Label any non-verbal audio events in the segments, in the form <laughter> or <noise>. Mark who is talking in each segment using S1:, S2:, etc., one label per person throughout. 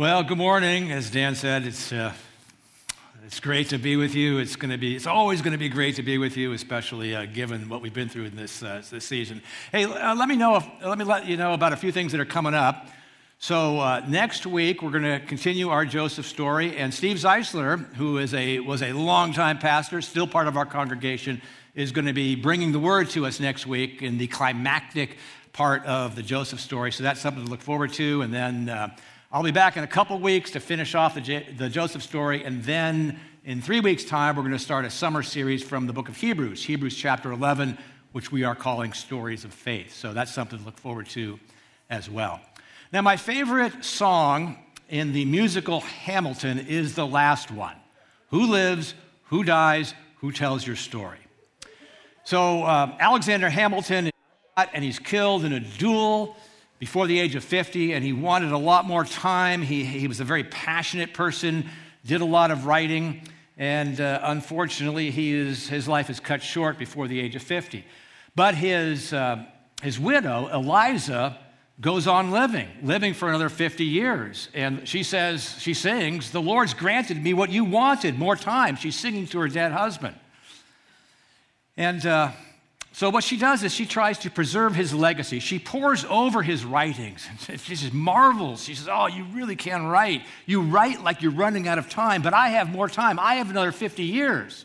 S1: Well, good morning. As Dan said, it's, uh, it's great to be with you. It's going to be, it's always going to be great to be with you, especially uh, given what we've been through in this, uh, this season. Hey, uh, let me know if, let me let you know about a few things that are coming up. So uh, next week we're going to continue our Joseph story, and Steve Zeisler, who is a was a longtime pastor, still part of our congregation, is going to be bringing the word to us next week in the climactic part of the Joseph story. So that's something to look forward to, and then uh, I'll be back in a couple weeks to finish off the, J- the Joseph story, and then in three weeks' time, we're going to start a summer series from the book of Hebrews, Hebrews chapter 11, which we are calling Stories of Faith. So that's something to look forward to as well. Now, my favorite song in the musical Hamilton is the last one Who lives, who dies, who tells your story? So, uh, Alexander Hamilton and he's killed in a duel before the age of 50, and he wanted a lot more time. He, he was a very passionate person, did a lot of writing, and uh, unfortunately, he is, his life is cut short before the age of 50. But his, uh, his widow, Eliza, goes on living, living for another 50 years. And she says, she sings, The Lord's granted me what you wanted, more time. She's singing to her dead husband. And uh, so, what she does is she tries to preserve his legacy. She pores over his writings. <laughs> She just marvels. She says, Oh, you really can write. You write like you're running out of time, but I have more time. I have another 50 years.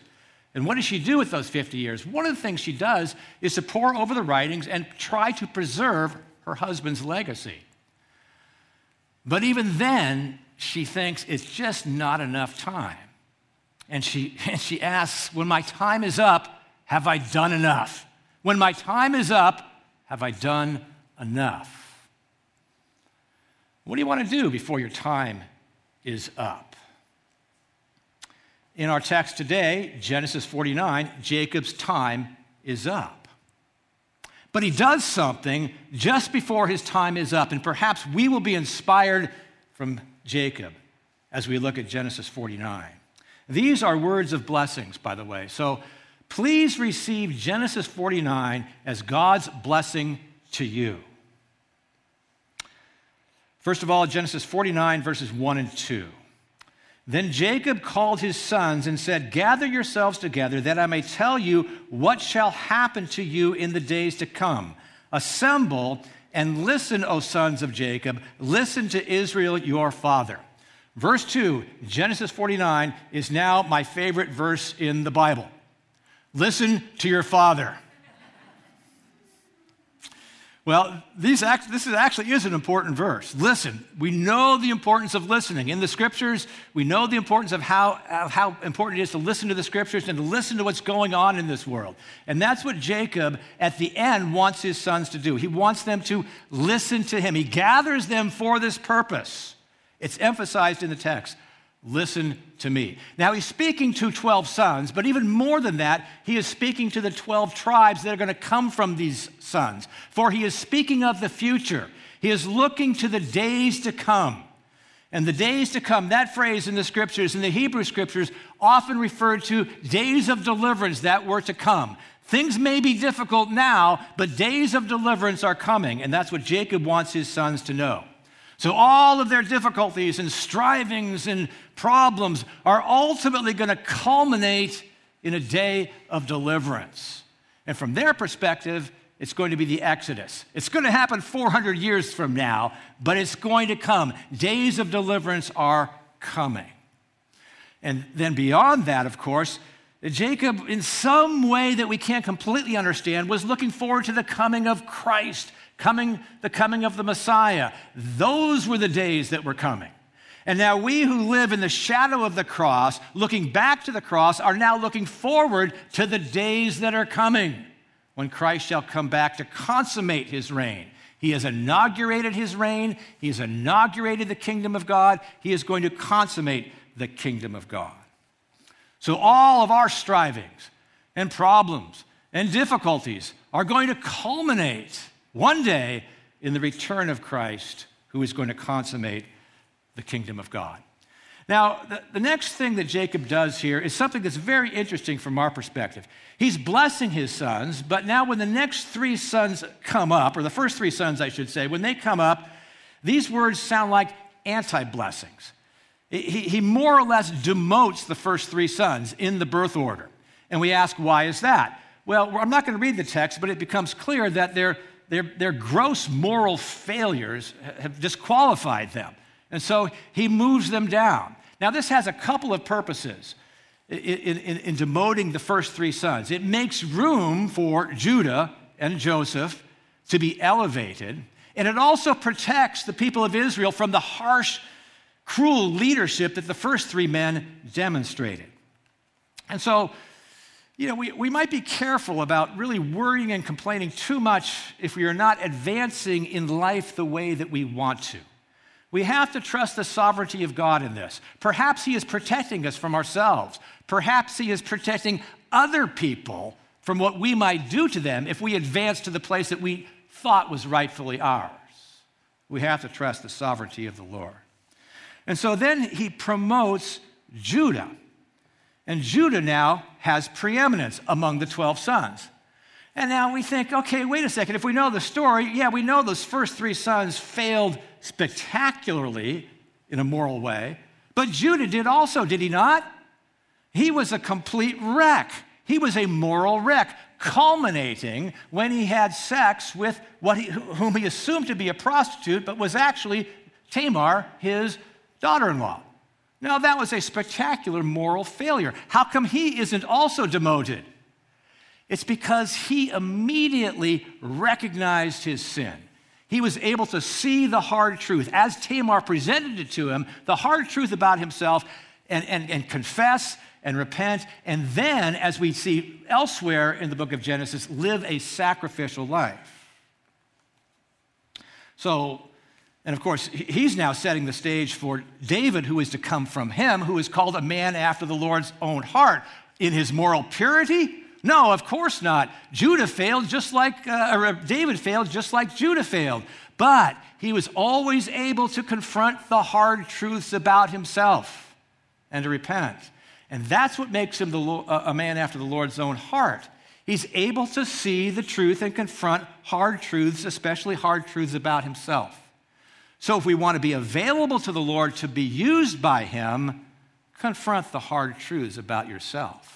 S1: And what does she do with those 50 years? One of the things she does is to pore over the writings and try to preserve her husband's legacy. But even then, she thinks it's just not enough time. And she, <laughs> and she asks, When my time is up, have I done enough? When my time is up, have I done enough? What do you want to do before your time is up? In our text today, Genesis 49, Jacob's time is up. But he does something just before his time is up, and perhaps we will be inspired from Jacob as we look at Genesis 49. These are words of blessings, by the way. So please receive Genesis 49 as God's blessing to you. First of all, Genesis 49, verses 1 and 2. Then Jacob called his sons and said, Gather yourselves together, that I may tell you what shall happen to you in the days to come. Assemble and listen, O sons of Jacob. Listen to Israel, your father. Verse 2, Genesis 49, is now my favorite verse in the Bible. Listen to your father. Well, these act, this is actually is an important verse. Listen. We know the importance of listening. In the scriptures, we know the importance of how, of how important it is to listen to the scriptures and to listen to what's going on in this world. And that's what Jacob, at the end, wants his sons to do. He wants them to listen to him. He gathers them for this purpose. It's emphasized in the text listen to me. Now, he's speaking to 12 sons, but even more than that, he is speaking to the 12 tribes that are going to come from these sons. For he is speaking of the future, he is looking to the days to come. And the days to come, that phrase in the scriptures, in the Hebrew scriptures, often referred to days of deliverance that were to come. Things may be difficult now, but days of deliverance are coming. And that's what Jacob wants his sons to know. So, all of their difficulties and strivings and problems are ultimately going to culminate in a day of deliverance. And from their perspective, it's going to be the Exodus. It's going to happen 400 years from now, but it's going to come. Days of deliverance are coming. And then beyond that, of course, Jacob, in some way that we can't completely understand, was looking forward to the coming of Christ coming, the coming of the Messiah. Those were the days that were coming. And now we who live in the shadow of the cross, looking back to the cross, are now looking forward to the days that are coming when Christ shall come back to consummate his reign. He has inaugurated his reign, he has inaugurated the kingdom of God, he is going to consummate the kingdom of God. So all of our strivings and problems and difficulties are going to culminate one day in the return of Christ, who is going to consummate the kingdom of God. Now, the, the, next thing that Jacob does here is something that's very interesting from our perspective. He's blessing his sons, but now when the next three sons come up, or the first three sons, I should say, when they come up, these words sound like anti blessings. He, he more or less demotes the first three sons in the birth order. And we ask, why is that? Well, I'm not going to read the text, but it becomes clear that their, their, their gross moral failures have disqualified them. And so he moves them down. Now, this has a couple of purposes in, in, in demoting the first three sons. It makes room for Judah and Joseph to be elevated, and it also protects the people of Israel from the harsh, cruel leadership that the first three men demonstrated. And so, you know, we, we might be careful about really worrying and complaining too much if we are not advancing in life the way that we want to. We have to trust the sovereignty of God in this. Perhaps He is protecting us from ourselves. Perhaps He is protecting other people from what we might do to them if we advance to the place that we thought was rightfully ours. We have to trust the sovereignty of the Lord. And so then He promotes Judah. And Judah now has preeminence among the 12 sons. And now we think, okay, wait a second. If we know the story, yeah, we know those first three sons failed spectacularly in a moral way. But Judah did also, did he not? He was a complete wreck. He was a moral wreck, culminating when he had sex with what he, whom he assumed to be a prostitute, but was actually Tamar, his daughter in law. Now, that was a spectacular moral failure. How come he isn't also demoted? It's because he immediately recognized his sin. He was able to see the hard truth. As Tamar presented it to him, the hard truth about himself, and, and, and confess and repent, and then, as we see elsewhere in the book of Genesis, live a sacrificial life. So, and of course, he's now setting the stage for David, who is to come from him, who is called a man after the Lord's own heart. In his moral purity, no, of course not. Judah failed just like, uh, or David failed just like Judah failed. But he was always able to confront the hard truths about himself and to repent. And that's what makes him the, a man after the Lord's own heart. He's able to see the truth and confront hard truths, especially hard truths about himself. So, if we want to be available to the Lord to be used by him, confront the hard truths about yourself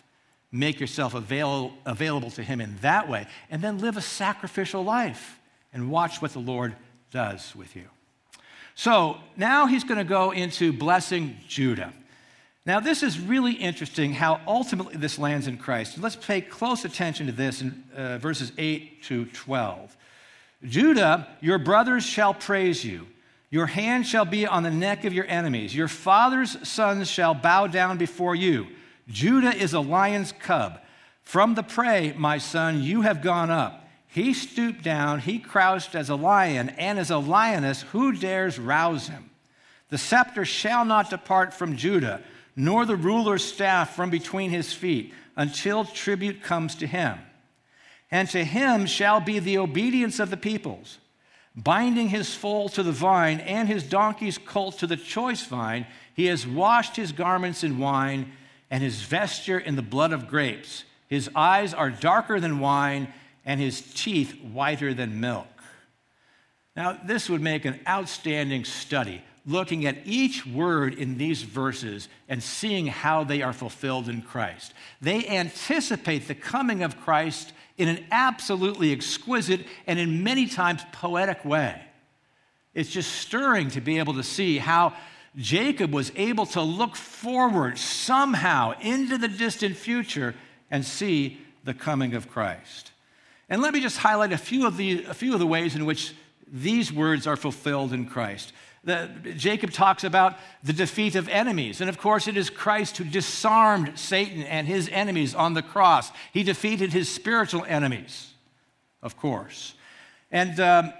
S1: make yourself avail- available to Him in that way, and then live a sacrificial life and watch what the Lord does with you. So now he's going to go into blessing Judah. Now, this is really interesting how ultimately this lands in Christ. Let's pay close attention to this in uh, verses 8 to 12. Judah, your brothers shall praise you. Your hand shall be on the neck of your enemies. Your father's sons shall bow down before you. Judah is a lion's cub. From the prey, my son, you have gone up. He stooped down, he crouched as a lion, and as a lioness, who dares rouse him? The scepter shall not depart from Judah, nor the ruler's staff from between his feet, until tribute comes to him. And to him shall be the obedience of the peoples, binding his foal to the vine and his donkey's colt to the choice vine. He has washed his garments in wine and his vesture in the blood of grapes. His eyes are darker than wine, and his teeth whiter than milk. Now, this would make an outstanding study, looking at each word in these verses and seeing how they are fulfilled in Christ. They anticipate the coming of Christ in an absolutely exquisite and in many times poetic way. It's just stirring to be able to see how Jacob was able to look forward somehow into the distant future and see the coming of Christ. And let me just highlight a few of the, a few of the ways in which these words are fulfilled in Christ. The, Jacob talks about the defeat of enemies. And of course, it is Christ who disarmed Satan and his enemies on the cross. He defeated his spiritual enemies, of course. And um,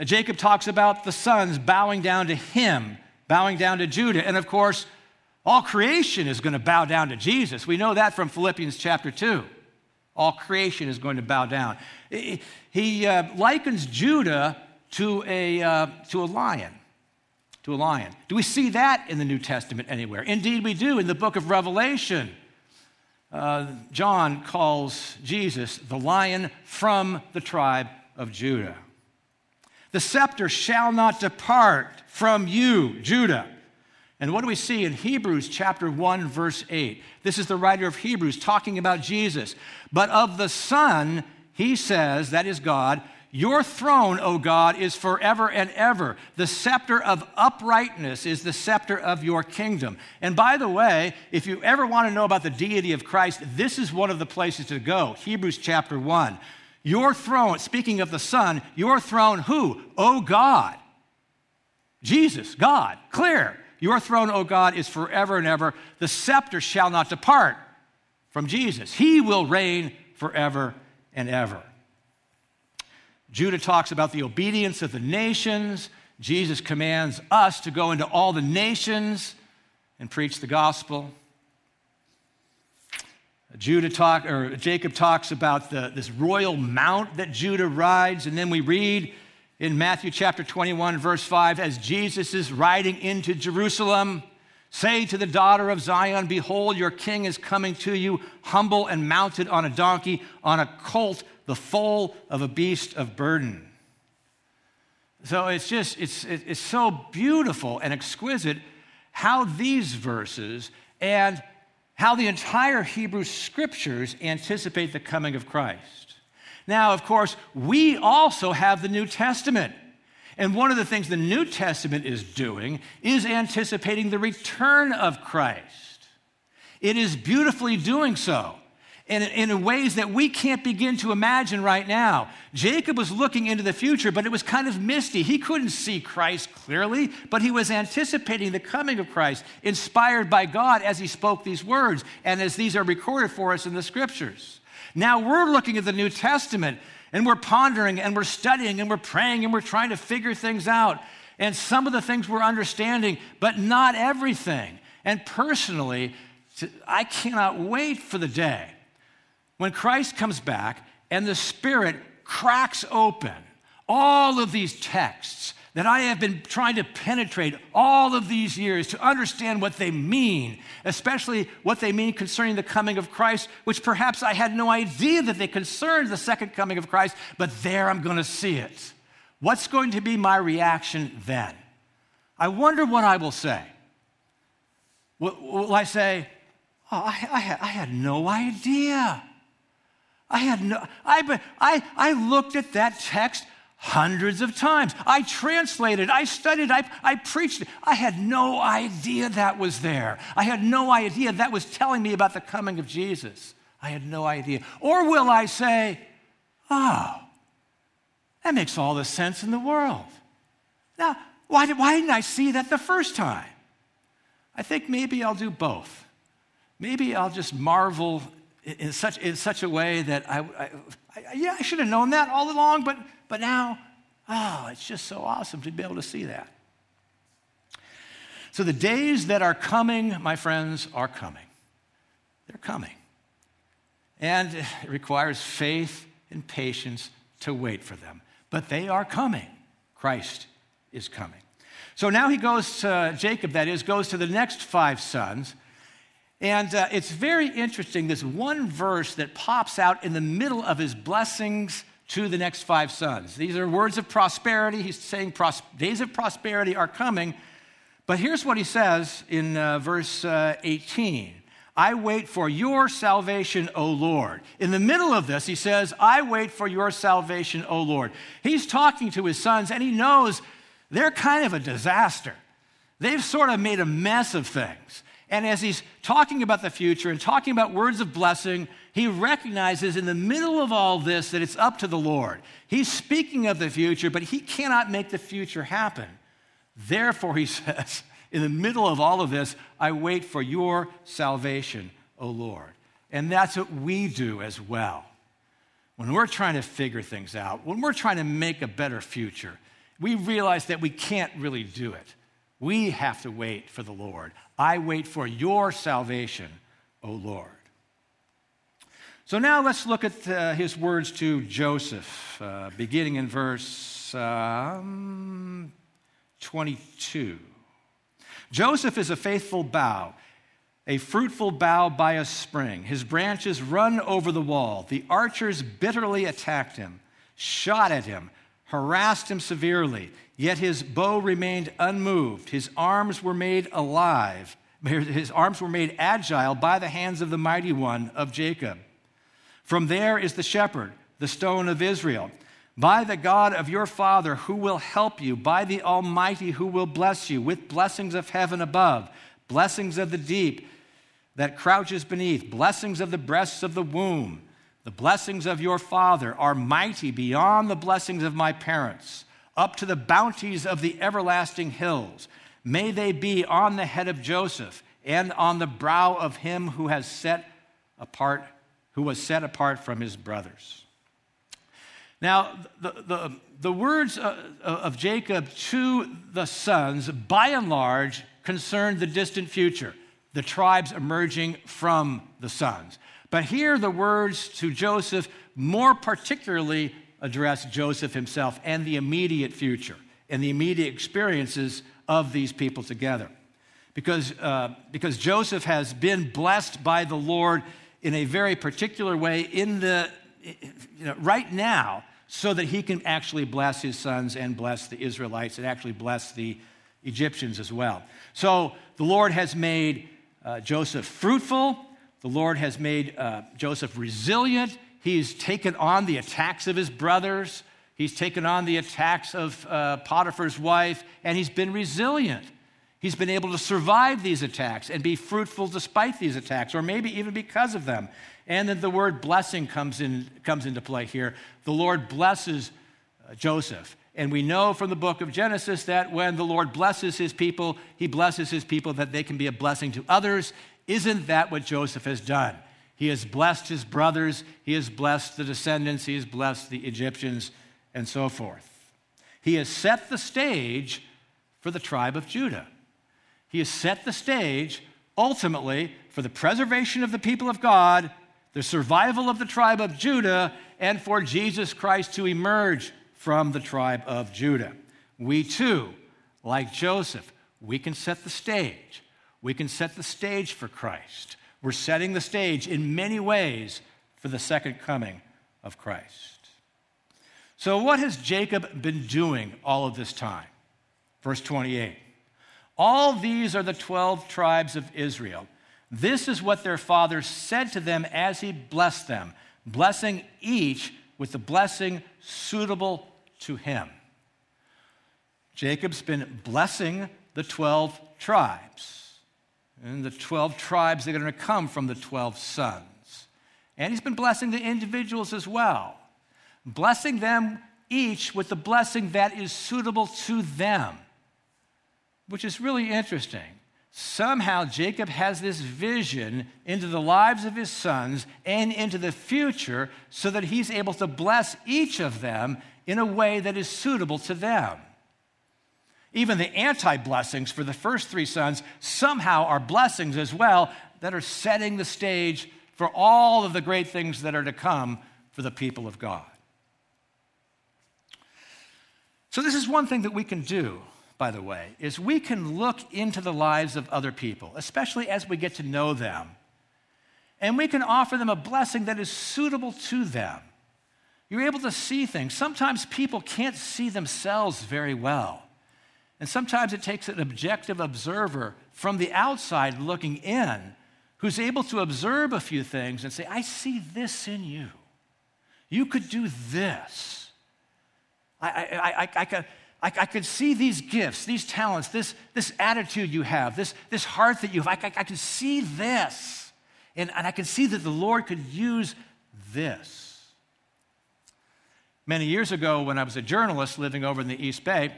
S1: Jacob talks about the sons bowing down to him bowing down to Judah. And of course, all creation is going to bow down to Jesus. We know that from Philippians chapter 2. All creation is going to bow down. He uh, likens Judah to a, uh, to a lion. To a lion. Do we see that in the New Testament anywhere? Indeed, we do. In the book of Revelation, uh, John calls Jesus the lion from the tribe of Judah. The scepter shall not depart from you, Judah. And what do we see in Hebrews chapter 1 verse 8? This is the writer of Hebrews talking about Jesus. But of the Son, he says, that is God, your throne, O God, is forever and ever. The scepter of uprightness is the scepter of your kingdom. And by the way, if you ever want to know about the deity of Christ, this is one of the places to go. Hebrews chapter 1. Your throne, speaking of the Son, your throne, who? O God. Jesus, God, clear. Your throne, O God, is forever and ever. The scepter shall not depart from Jesus. He will reign forever and ever. Judah talks about the obedience of the nations. Jesus commands us to go into all the nations and preach the gospel. Judah talk, or Jacob talks about the, this royal mount that Judah rides, and then we read in Matthew chapter 21, verse 5, as Jesus is riding into Jerusalem, say to the daughter of Zion, Behold, your king is coming to you, humble and mounted on a donkey, on a colt, the foal of a beast of burden. So it's just, it's, it's so beautiful and exquisite how these verses and how the entire Hebrew scriptures anticipate the coming of Christ. Now, of course, we also have the New Testament. And one of the things the New Testament is doing is anticipating the return of Christ. It is beautifully doing so in, in ways that we can't begin to imagine right now. Jacob was looking into the future, but it was kind of misty. He couldn't see Christ clearly, but he was anticipating the coming of Christ, inspired by God as he spoke these words and as these are recorded for us in the scriptures. Now we're looking at the New Testament and we're pondering and we're studying and we're praying and we're trying to figure things out. And some of the things we're understanding, but not everything. And personally, I cannot wait for the day when Christ comes back and the Spirit cracks open all of these texts that I have been trying to penetrate all of these years to understand what they mean, especially what they mean concerning the coming of Christ, which perhaps I had no idea that they concerned the second coming of Christ, but there I'm going to see it. What's going to be my reaction then? I wonder what I will say. Will, I say, Oh, I, I, I had no idea. I had no, I, I, I looked at that text hundreds of times. I translated, I studied, I, I preached. I had no idea that was there. I had no idea that was telling me about the coming of Jesus. I had no idea. Or will I say, oh, that makes all the sense in the world. Now, why, did, why didn't I see that the first time? I think maybe I'll do both. Maybe I'll just marvel in such, in such a way that I, I, I, yeah, I should have known that all along, but, but now, oh, it's just so awesome to be able to see that. So the days that are coming, my friends, are coming. They're coming. And it requires faith and patience to wait for them. But they are coming. Christ is coming. So now he goes to, Jacob, that is, goes to the next five sons and uh, it's very interesting, this one verse that pops out in the middle of his blessings to the next five sons. These are words of prosperity. He's saying pros- days of prosperity are coming. But here's what he says in uh, verse uh, 18 I wait for your salvation, O Lord. In the middle of this, he says, I wait for your salvation, O Lord. He's talking to his sons, and he knows they're kind of a disaster. They've sort of made a mess of things. And as he's talking about the future and talking about words of blessing, he recognizes in the middle of all this that it's up to the Lord. He's speaking of the future, but he cannot make the future happen. Therefore, he <laughs> says, in the middle of all of this, I wait for your salvation, O Lord. And that's what we do as well. When we're trying to figure things out, when we're trying to make a better future, we realize that we can't really do it. We have to wait for the Lord. I wait for your salvation, O Lord. So now let's look at uh, his words to Joseph, uh, beginning in verse um, 22. Joseph is a faithful bough, a fruitful bough by a spring. His branches run over the wall. The archers bitterly attacked him, shot at him, harassed him severely, yet his bow remained unmoved. His arms were made alive. His arms were made agile by the hands of the mighty one of Jacob. From there is the shepherd, the stone of Israel. By the God of your father who will help you, by the Almighty who will bless you with blessings of heaven above, blessings of the deep that crouches beneath, blessings of the breasts of the womb. The blessings of your father are mighty beyond the blessings of my parents, up to the bounties of the everlasting hills. May they be on the head of Joseph and on the brow of him who has set apart, who was set apart from his brothers. Now, the, the, the words uh, of Jacob to the sons, by and large, concern the distant future, the tribes emerging from the sons. But here, the words to Joseph more particularly address Joseph himself and the immediate future and the immediate experiences of these people together. Because, uh, because Joseph has been blessed by the Lord in a very particular way in the, you know, right now, so that he can actually bless his sons and bless the Israelites and actually bless the Egyptians as well. So the Lord has made uh, Joseph fruitful the Lord has made uh, Joseph resilient. He's taken on the attacks of his brothers. He's taken on the attacks of uh, Potiphar's wife, and he's been resilient. He's been able to survive these attacks and be fruitful despite these attacks, or maybe even because of them. And then the word blessing comes, in, comes into play here. The Lord blesses uh, Joseph. And we know from the book of Genesis that when the Lord blesses his people, he blesses his people that they can be a blessing to others isn't that what Joseph has done? He has blessed his brothers, he has blessed the descendants, he has blessed the Egyptians, and so forth. He has set the stage for the tribe of Judah. He has set the stage ultimately for the preservation of the people of God, the survival of the tribe of Judah, and for Jesus Christ to emerge from the tribe of Judah. We too, like Joseph, we can set the stage we can set the stage for Christ. We're setting the stage in many ways for the second coming of Christ. So, what has Jacob been doing all of this time? Verse 28. All these are the 12 tribes of Israel. This is what their father said to them as he blessed them, blessing each with the blessing suitable to him. Jacob's been blessing the 12 tribes and the 12 tribes are going to come from the 12 sons. And he's been blessing the individuals as well, blessing them each with the blessing that is suitable to them, which is really interesting. Somehow, Jacob has this vision into the lives of his sons and into the future so that he's able to bless each of them in a way that is suitable to them. Even the anti blessings for the first three sons somehow are blessings as well that are setting the stage for all of the great things that are to come for the people of God. So, this is one thing that we can do, by the way, is we can look into the lives of other people, especially as we get to know them, and we can offer them a blessing that is suitable to them. You're able to see things. Sometimes people can't see themselves very well. And sometimes it takes an objective observer from the outside looking in who's able to observe a few things and say, I see this in you. You could do this. I, I, I, I, could, I, I could see these gifts, these talents, this, this attitude you have, this, this heart that you have. I, I, I can see this. And, and I can see that the Lord could use this. Many years ago, when I was a journalist living over in the East Bay,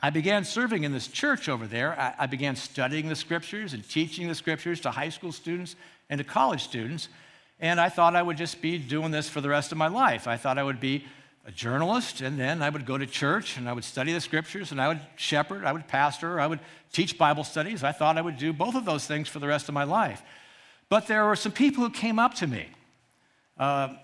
S1: I began serving in this church over there. I, I, began studying the scriptures and teaching the scriptures to high school students and to college students. And I thought I would just be doing this for the rest of my life. I thought I would be a journalist, and then I would go to church and I would study the scriptures and I would shepherd, I would pastor, I would teach Bible studies. I thought I would do both of those things for the rest of my life. But there were some people who came up to me. Uh,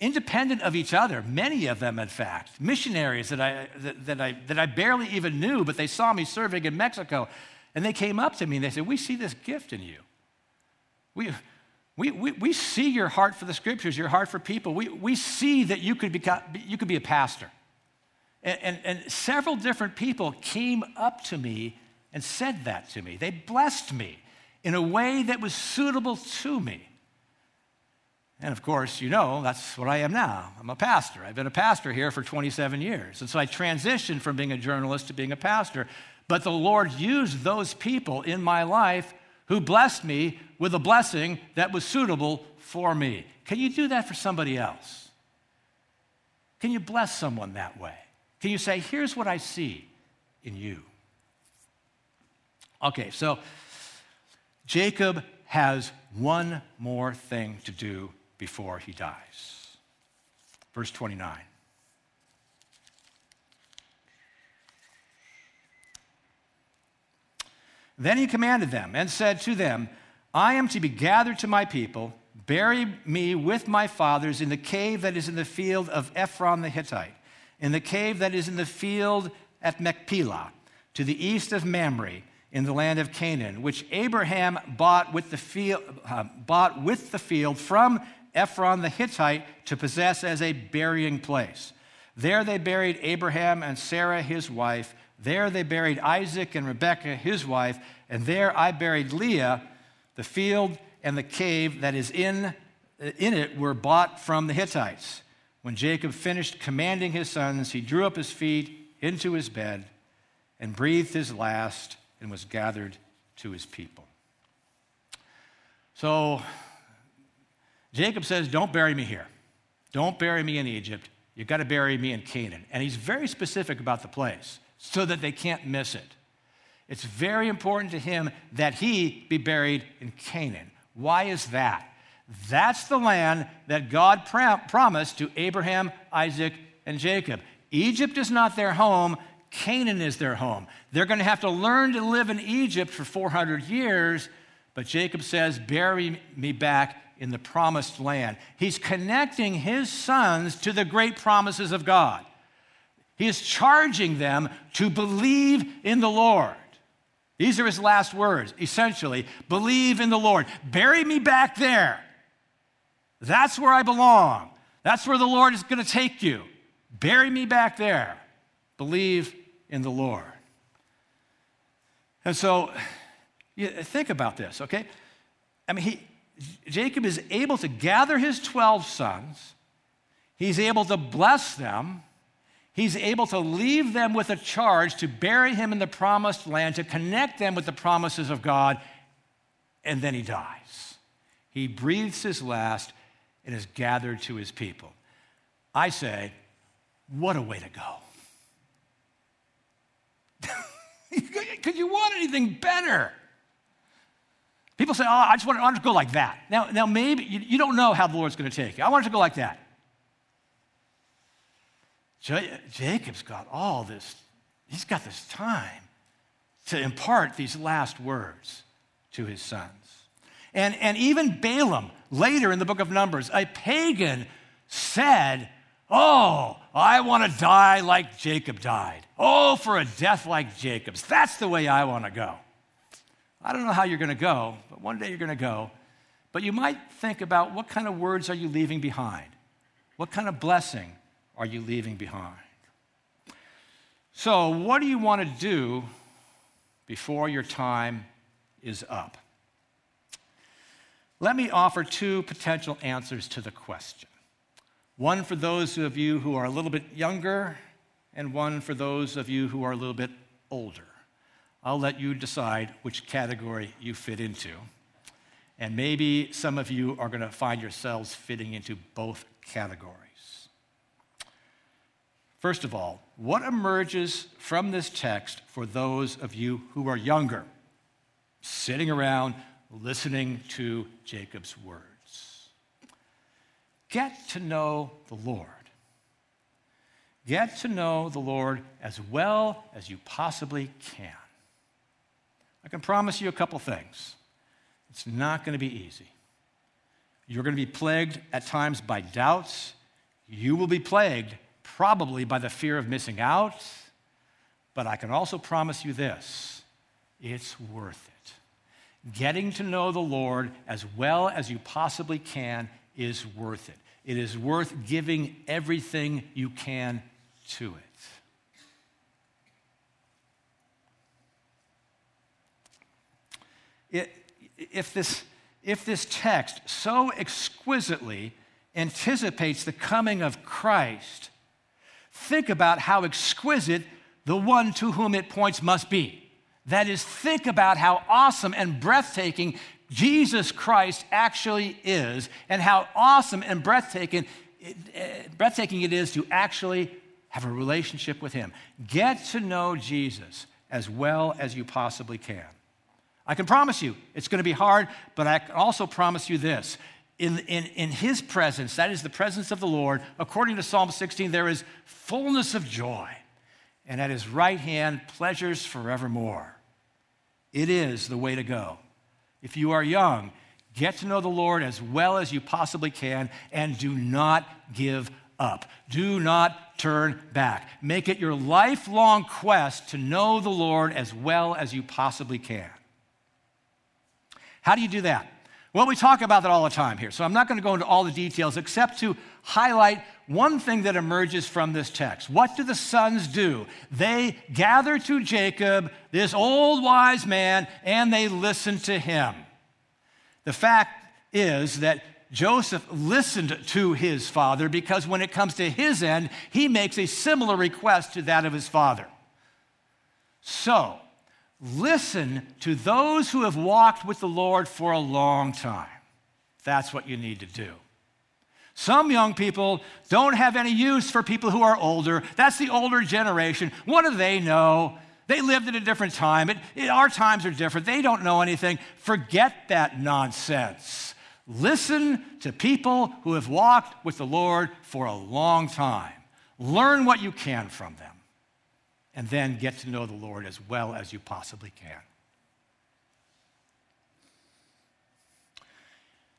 S1: independent of each other, many of them, in fact, missionaries that I, that, that, I, that I barely even knew, but they saw me serving in Mexico. And they came up to me and they said, We see this gift in you. We, we, we, we see your heart for the scriptures, your heart for people. We, we see that you could, become, you could be a pastor. And, and, and several different people came up to me and said that to me. They blessed me in a way that was suitable to me. And of course, you know, that's what I am now. I'm a pastor. I've been a pastor here for 27 years. And so I transitioned from being a journalist to being a pastor. But the Lord used those people in my life who blessed me with a blessing that was suitable for me. Can you do that for somebody else? Can you bless someone that way? Can you say, here's what I see in you? Okay, so Jacob has one more thing to do before he dies. Verse 29. Then he commanded them and said to them, I am to be gathered to my people. Bury me with my fathers in the cave that is in the field of Ephron the Hittite, in the cave that is in the field at Machpelah, to the east of Mamre, in the land of Canaan, which Abraham bought with the field, uh, bought with the field from Ephron the Hittite to possess as a burying place. There they buried Abraham and Sarah his wife. There they buried Isaac and Rebekah his wife. And there I buried Leah. The field and the cave that is in, in it were bought from the Hittites. When Jacob finished commanding his sons, he drew up his feet into his bed and breathed his last and was gathered to his people. So Jacob says, Don't bury me here. Don't bury me in Egypt. You've got to bury me in Canaan. And he's very specific about the place so that they can't miss it. It's very important to him that he be buried in Canaan. Why is that? That's the land that God promised to Abraham, Isaac, and Jacob. Egypt is not their home, Canaan is their home. They're going to have to learn to live in Egypt for 400 years, but Jacob says, Bury me back in the promised land. He's connecting his sons to the great promises of God. He is charging them to believe in the Lord. These are his last words, essentially believe in the Lord. Bury me back there. That's where I belong. That's where the Lord is going to take you. Bury me back there. Believe in the Lord. And so, think about this, okay? I mean, he, Jacob is able to gather his 12 sons, he's able to bless them, he's able to leave them with a charge to bury him in the promised land, to connect them with the promises of God, and then he dies. He breathes his last and is gathered to his people. I say, what a way to go. <laughs> Could you want anything better? People say, oh, I just want, to go like that. Now, now maybe you, you don't know how the Lord's going to take you. I want it to go like that. J- Jacob's got all this, he's got this time to impart these last words to his sons. And, and even Balaam, later in the book of Numbers, a pagan, said, Oh, I want to die like Jacob died. Oh, for a death like Jacob's. That's the way I want to go. I don't know how you're going to go, but one day you're going to go. But you might think about what kind of words are you leaving behind? What kind of blessing are you leaving behind? So, what do you want to do before your time is up? Let me offer two potential answers to the question. One for those of you who are a little bit younger, and one for those of you who are a little bit older. I'll let you decide which category you fit into. And maybe some of you are going to find yourselves fitting into both categories. First of all, what emerges from this text for those of you who are younger, sitting around listening to Jacob's words? Get to know the Lord. Get to know the Lord as well as you possibly can. I can promise you a couple things. It's not going to be easy. You're going to be plagued at times by doubts. You will be plagued probably by the fear of missing out. But I can also promise you this it's worth it. Getting to know the Lord as well as you possibly can is worth it. It is worth giving everything you can to it. If this, if this text so exquisitely anticipates the coming of Christ, think about how exquisite the one to whom it points must be. That is, think about how awesome and breathtaking Jesus Christ actually is, and how awesome and breathtaking, breathtaking it is to actually have a relationship with Him. Get to know Jesus as well as you possibly can. I can promise you it's going to be hard, but I can also promise you this. In, in, in His presence, that is the presence of the Lord, according to Psalm 16, there is fullness of joy, and at His right hand, pleasures forevermore. It is the way to go. If you are young, get to know the Lord as well as you possibly can and do not give up. Do not turn back. Make it your lifelong quest to know the Lord as well as you possibly can. How do you do that? Well, we talk about that all the time here, so I'm not going to go into all the details except to highlight one thing that emerges from this text. What do the sons do? They gather to Jacob, this old wise man, and they listen to him. The fact is that Joseph listened to his father because when it comes to his end, he makes a similar request to that of his father. So, listen to those who have walked with the Lord for a long time. That's what you need to do. Some young people don't have any use for people who are older. That's the older generation. What do they know? They lived at a different time. It, it, our times are different. They don't know anything. Forget that nonsense. Listen to people who have walked with the Lord for a long time. Learn what you can from them. And then get to know the Lord as well as you possibly can.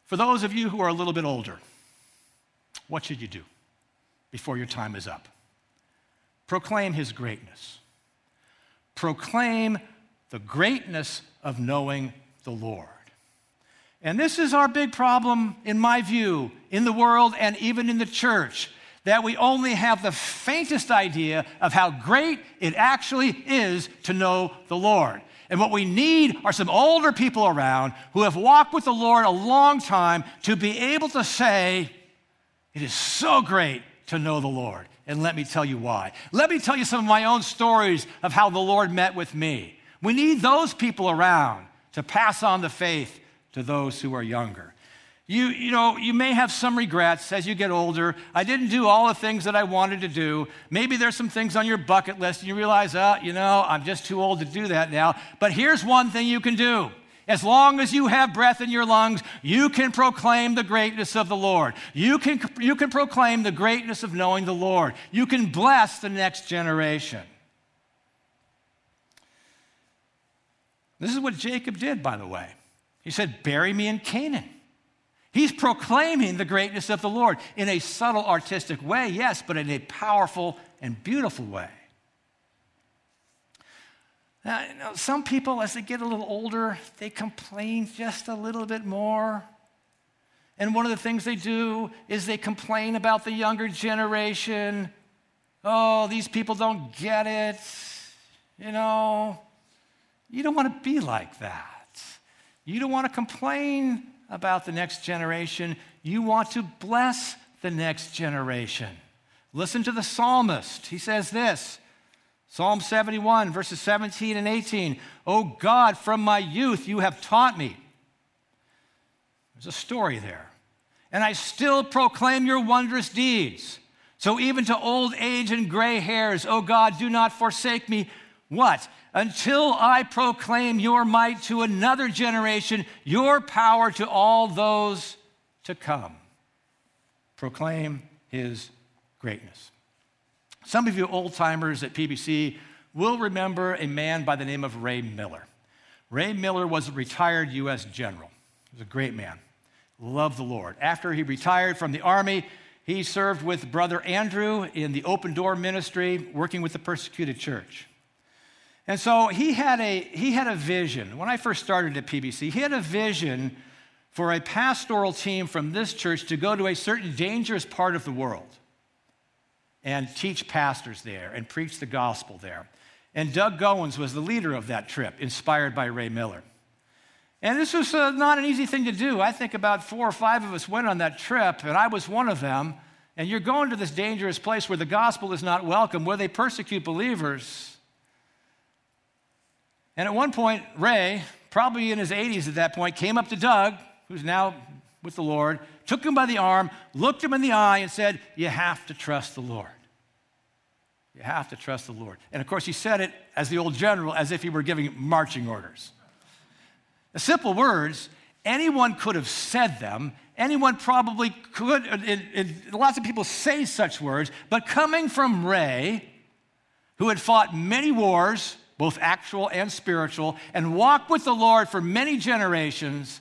S1: For those of you who are a little bit older, what should you do before your time is up? Proclaim his greatness. Proclaim the greatness of knowing the Lord. And this is our big problem, in my view, in the world and even in the church, that we only have the faintest idea of how great it actually is to know the Lord. And what we need are some older people around who have walked with the Lord a long time to be able to say, it is so great to know the Lord. And let me tell you why. Let me tell you some of my own stories of how the Lord met with me. We need those people around to pass on the faith to those who are younger. You, you know, you may have some regrets as you get older. I didn't do all the things that I wanted to do. Maybe there's some things on your bucket list and you realize, oh, you know, I'm just too old to do that now. But here's one thing you can do as long as you have breath in your lungs, you can proclaim the greatness of the Lord. You can, you can proclaim the greatness of knowing the Lord. You can bless the next generation. This is what Jacob did, by the way. He said, Bury me in Canaan. He's proclaiming the greatness of the Lord in a subtle, artistic way, yes, but in a powerful and beautiful way. Now, you know, some people, as they get a little older, they complain just a little bit more. And one of the things they do is they complain about the younger generation. Oh, these people don't get it. You know, you don't want to be like that. You don't want to complain about the next generation. You want to bless the next generation. Listen to the psalmist. He says this Psalm 71, verses 17 and 18. Oh God, from my youth you have taught me. There's a story there. And I still proclaim your wondrous deeds. So even to old age and gray hairs, oh God, do not forsake me. What? Until I proclaim your might to another generation, your power to all those to come. Proclaim his greatness. Some of you old timers at PBC will remember a man by the name of Ray Miller. Ray Miller was a retired U.S. general. He was a great man, loved the Lord. After he retired from the Army, he served with Brother Andrew in the Open Door Ministry, working with the persecuted church. And so he had a, he had a vision. When I first started at PBC, he had a vision for a pastoral team from this church to go to a certain dangerous part of the world and teach pastors there and preach the gospel there. And Doug Goins was the leader of that trip, inspired by Ray Miller. And this was uh, not an easy thing to do. I think about four or five of us went on that trip, and I was one of them. And you're going to this dangerous place where the gospel is not welcome, where they persecute believers. And at one point, Ray, probably in his 80s at that point, came up to Doug, who's now with the Lord, took him by the arm, looked him in the eye, and said, You have to trust the Lord. You have to trust the Lord. And of course, he said it as the old general, as if he were giving marching orders. The simple words, anyone could have said them. Anyone probably could, and, and lots of people say such words, but coming from Ray, who had fought many wars, both actual and spiritual, and walk with the Lord for many generations,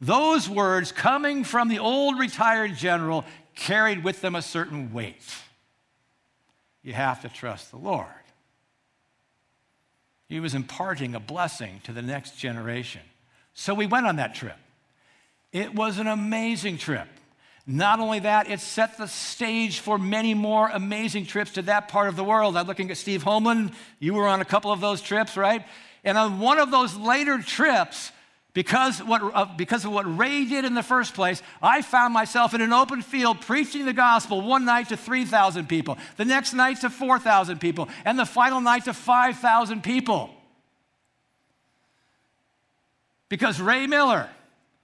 S1: those words coming from the old retired general carried with them a certain weight. You have to trust the Lord. He was imparting a blessing to the next generation. So we went on that trip. It was an amazing trip. Not only that, it set the stage for many more amazing trips to that part of the world. I'm looking at Steve Homeland. You were on a couple of those trips, right? And on one of those later trips, because, what, uh, because of what Ray did in the first place, I found myself in an open field preaching the gospel one night to 3,000 people, the next night to 4,000 people, and the final night to 5,000 people. Because Ray Miller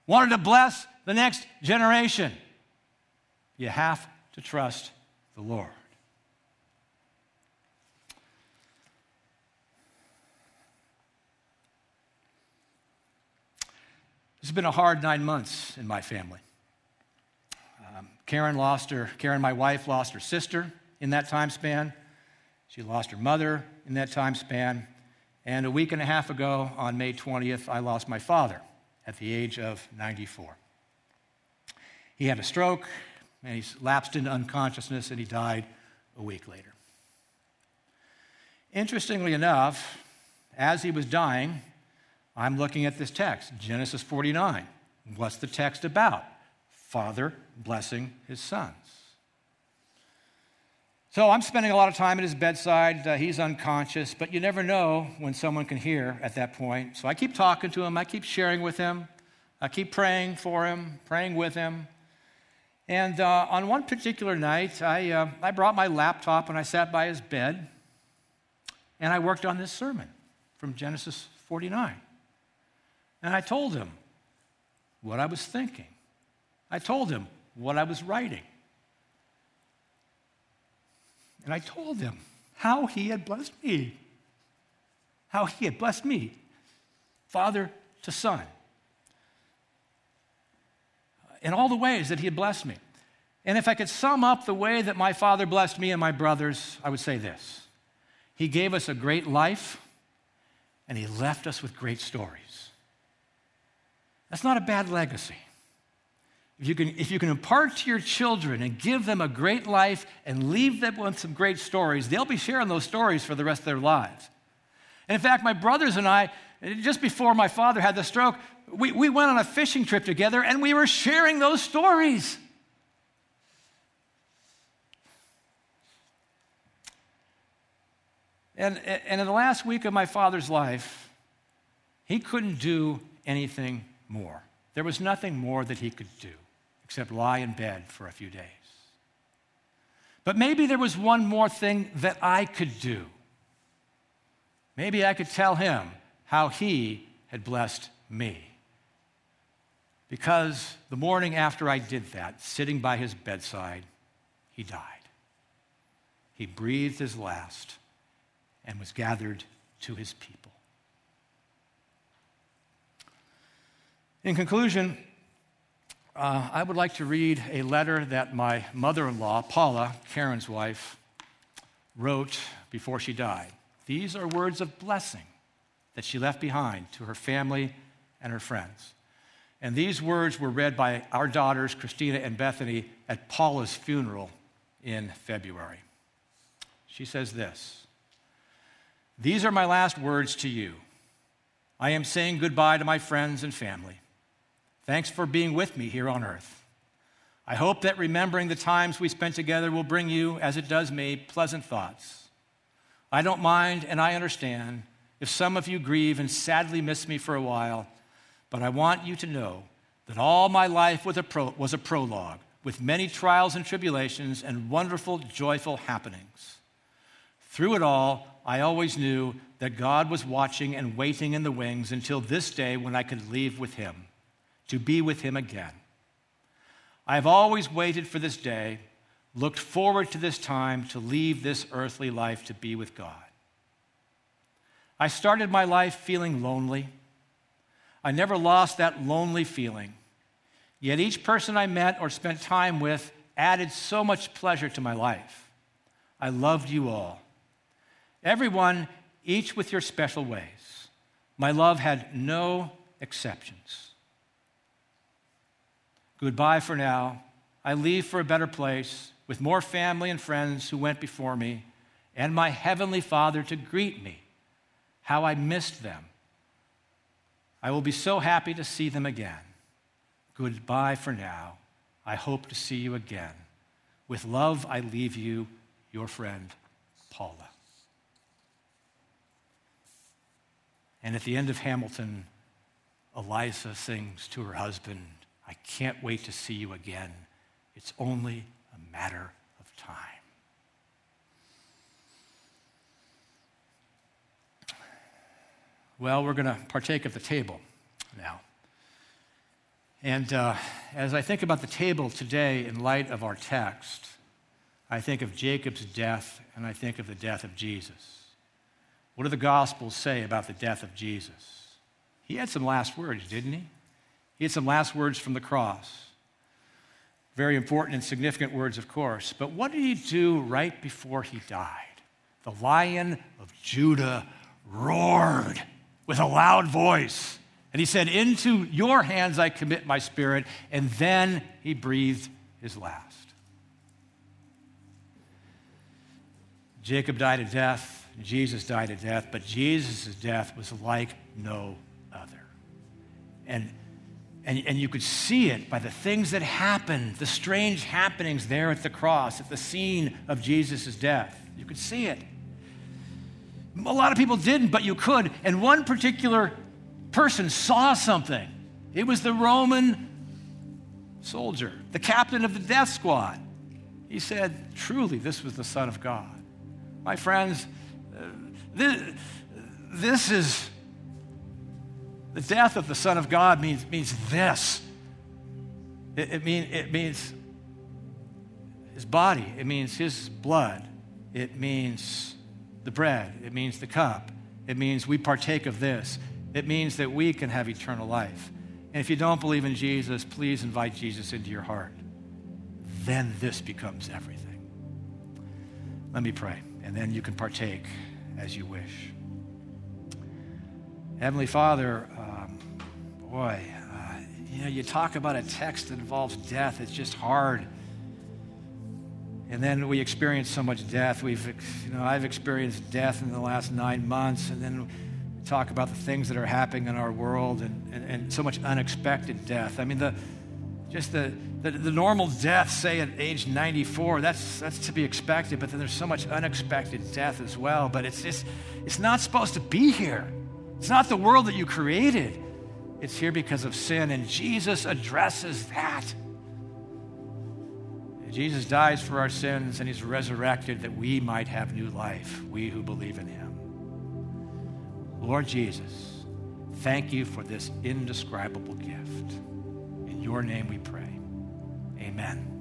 S1: wanted to bless the next generation. You have to trust the Lord. It's been a hard nine months in my family. Um, Karen lost her, Karen, my wife, lost her sister in that time span. She lost her mother in that time span. And a week and a half ago, on May 20th, I lost my father at the age of 94. He had a stroke, and he lapsed into unconsciousness and he died a week later. Interestingly enough, as he was dying, I'm looking at this text, Genesis 49. What's the text about? Father blessing his sons. So I'm spending a lot of time at his bedside. Uh, he's unconscious, but you never know when someone can hear at that point. So I keep talking to him, I keep sharing with him, I keep praying for him, praying with him. And uh, on one particular night, I, uh, I brought my laptop and I sat by his bed and I worked on this sermon from Genesis 49. And I told him what I was thinking, I told him what I was writing. And I told him how he had blessed me, how he had blessed me, father to son in all the ways that he had blessed me. And if I could sum up the way that my father blessed me and my brothers, I would say this He gave us a great life, and he left us with great stories. That's not a bad legacy. If you, can, if you can impart to your children and give them a great life and leave them with some great stories, they'll be sharing those stories for the rest of their lives. And in fact, my brothers and I, just before my father had the stroke, we, we went on a fishing trip together and we were sharing those stories. And, and in the last week of my father's life, he couldn't do anything more. There was nothing more that he could do except lie in bed for a few days. But maybe there was one more thing that I could do. Maybe I could tell him how he had blessed me. Because the morning after I did that, sitting by his bedside, he died. He breathed his last and was gathered to his people. In conclusion, uh, I would like to read a letter that my mother in law, Paula, Karen's wife, wrote before she died. These are words of blessing that she left behind to her family and her friends. And these words were read by our daughters, Christina and Bethany, at Paula's funeral in February. She says this These are my last words to you. I am saying goodbye to my friends and family. Thanks for being with me here on earth. I hope that remembering the times we spent together will bring you, as it does me, pleasant thoughts. I don't mind and I understand if some of you grieve and sadly miss me for a while but I want you to know that all my life was a, pro- was a prologue with many trials and tribulations and wonderful, joyful happenings. Through it all, I always knew that God was watching and waiting in the wings until this day when I could leave with Him, to be with Him again. I have always waited for this day, looked forward to this time to leave this earthly life to be with God. I started my life feeling lonely. I never lost that lonely feeling. Yet each person I met or spent time with added so much pleasure to my life. I loved you all. Everyone, each with your special ways. My love had no exceptions. Goodbye for now. I leave for a better place with more family and friends who went before me, and my Heavenly Father to greet me. How I missed them. I will be so happy to see them again. Goodbye for now. I hope to see you again. With love, I leave you, your friend, Paula. And at the end of Hamilton, Eliza sings to her husband, I can't wait to see you again. It's only a matter of time. Well, we're going to partake of the table now. And uh, as I think about the table today in light of our text, I think of Jacob's death and I think of the death of Jesus. What do the Gospels say about the death of Jesus? He had some last words, didn't he? He had some last words from the cross. Very important and significant words, of course. But what did he do right before he died? The lion of Judah roared with a loud voice. And he said, Into your hands I commit my spirit. And then he breathed his last. Jacob died a death. Jesus died a death, but Jesus' death was like no other. And, and, and you could see it by the things that happened, the strange happenings there at the cross, at the scene of Jesus' death. You could see it. A lot of people didn't, but you could. And one particular person saw something. It was the Roman soldier, the captain of the death squad. He said, Truly, this was the Son of God. My friends, uh, this, this is the death of the Son of God means, means this. It, it, mean, it means his body, it means his blood, it means the bread, it means the cup, it means we partake of this, it means that we can have eternal life. And if you don't believe in Jesus, please invite Jesus into your heart. Then this becomes everything. Let me pray, and then you can partake as you wish. Heavenly Father, um, boy, uh, you know, you talk about a text that involves death, it's just hard. And then we experience so much death. We've, you know, I've experienced death in the last nine months, and then we talk about the things that are happening in our world and, and, and so much unexpected death. I mean, the, just the, the, the, normal death, say at age 94, that's, that's to be expected, but then there's so much unexpected death as well. But it's, just, it's not supposed to be here. It's not the world that you created. It's here because of sin, and Jesus addresses that. Jesus dies for our sins, and he's resurrected that we might have new life, we who believe in him. Lord Jesus, thank you for this indescribable gift In your name we pray. Amen.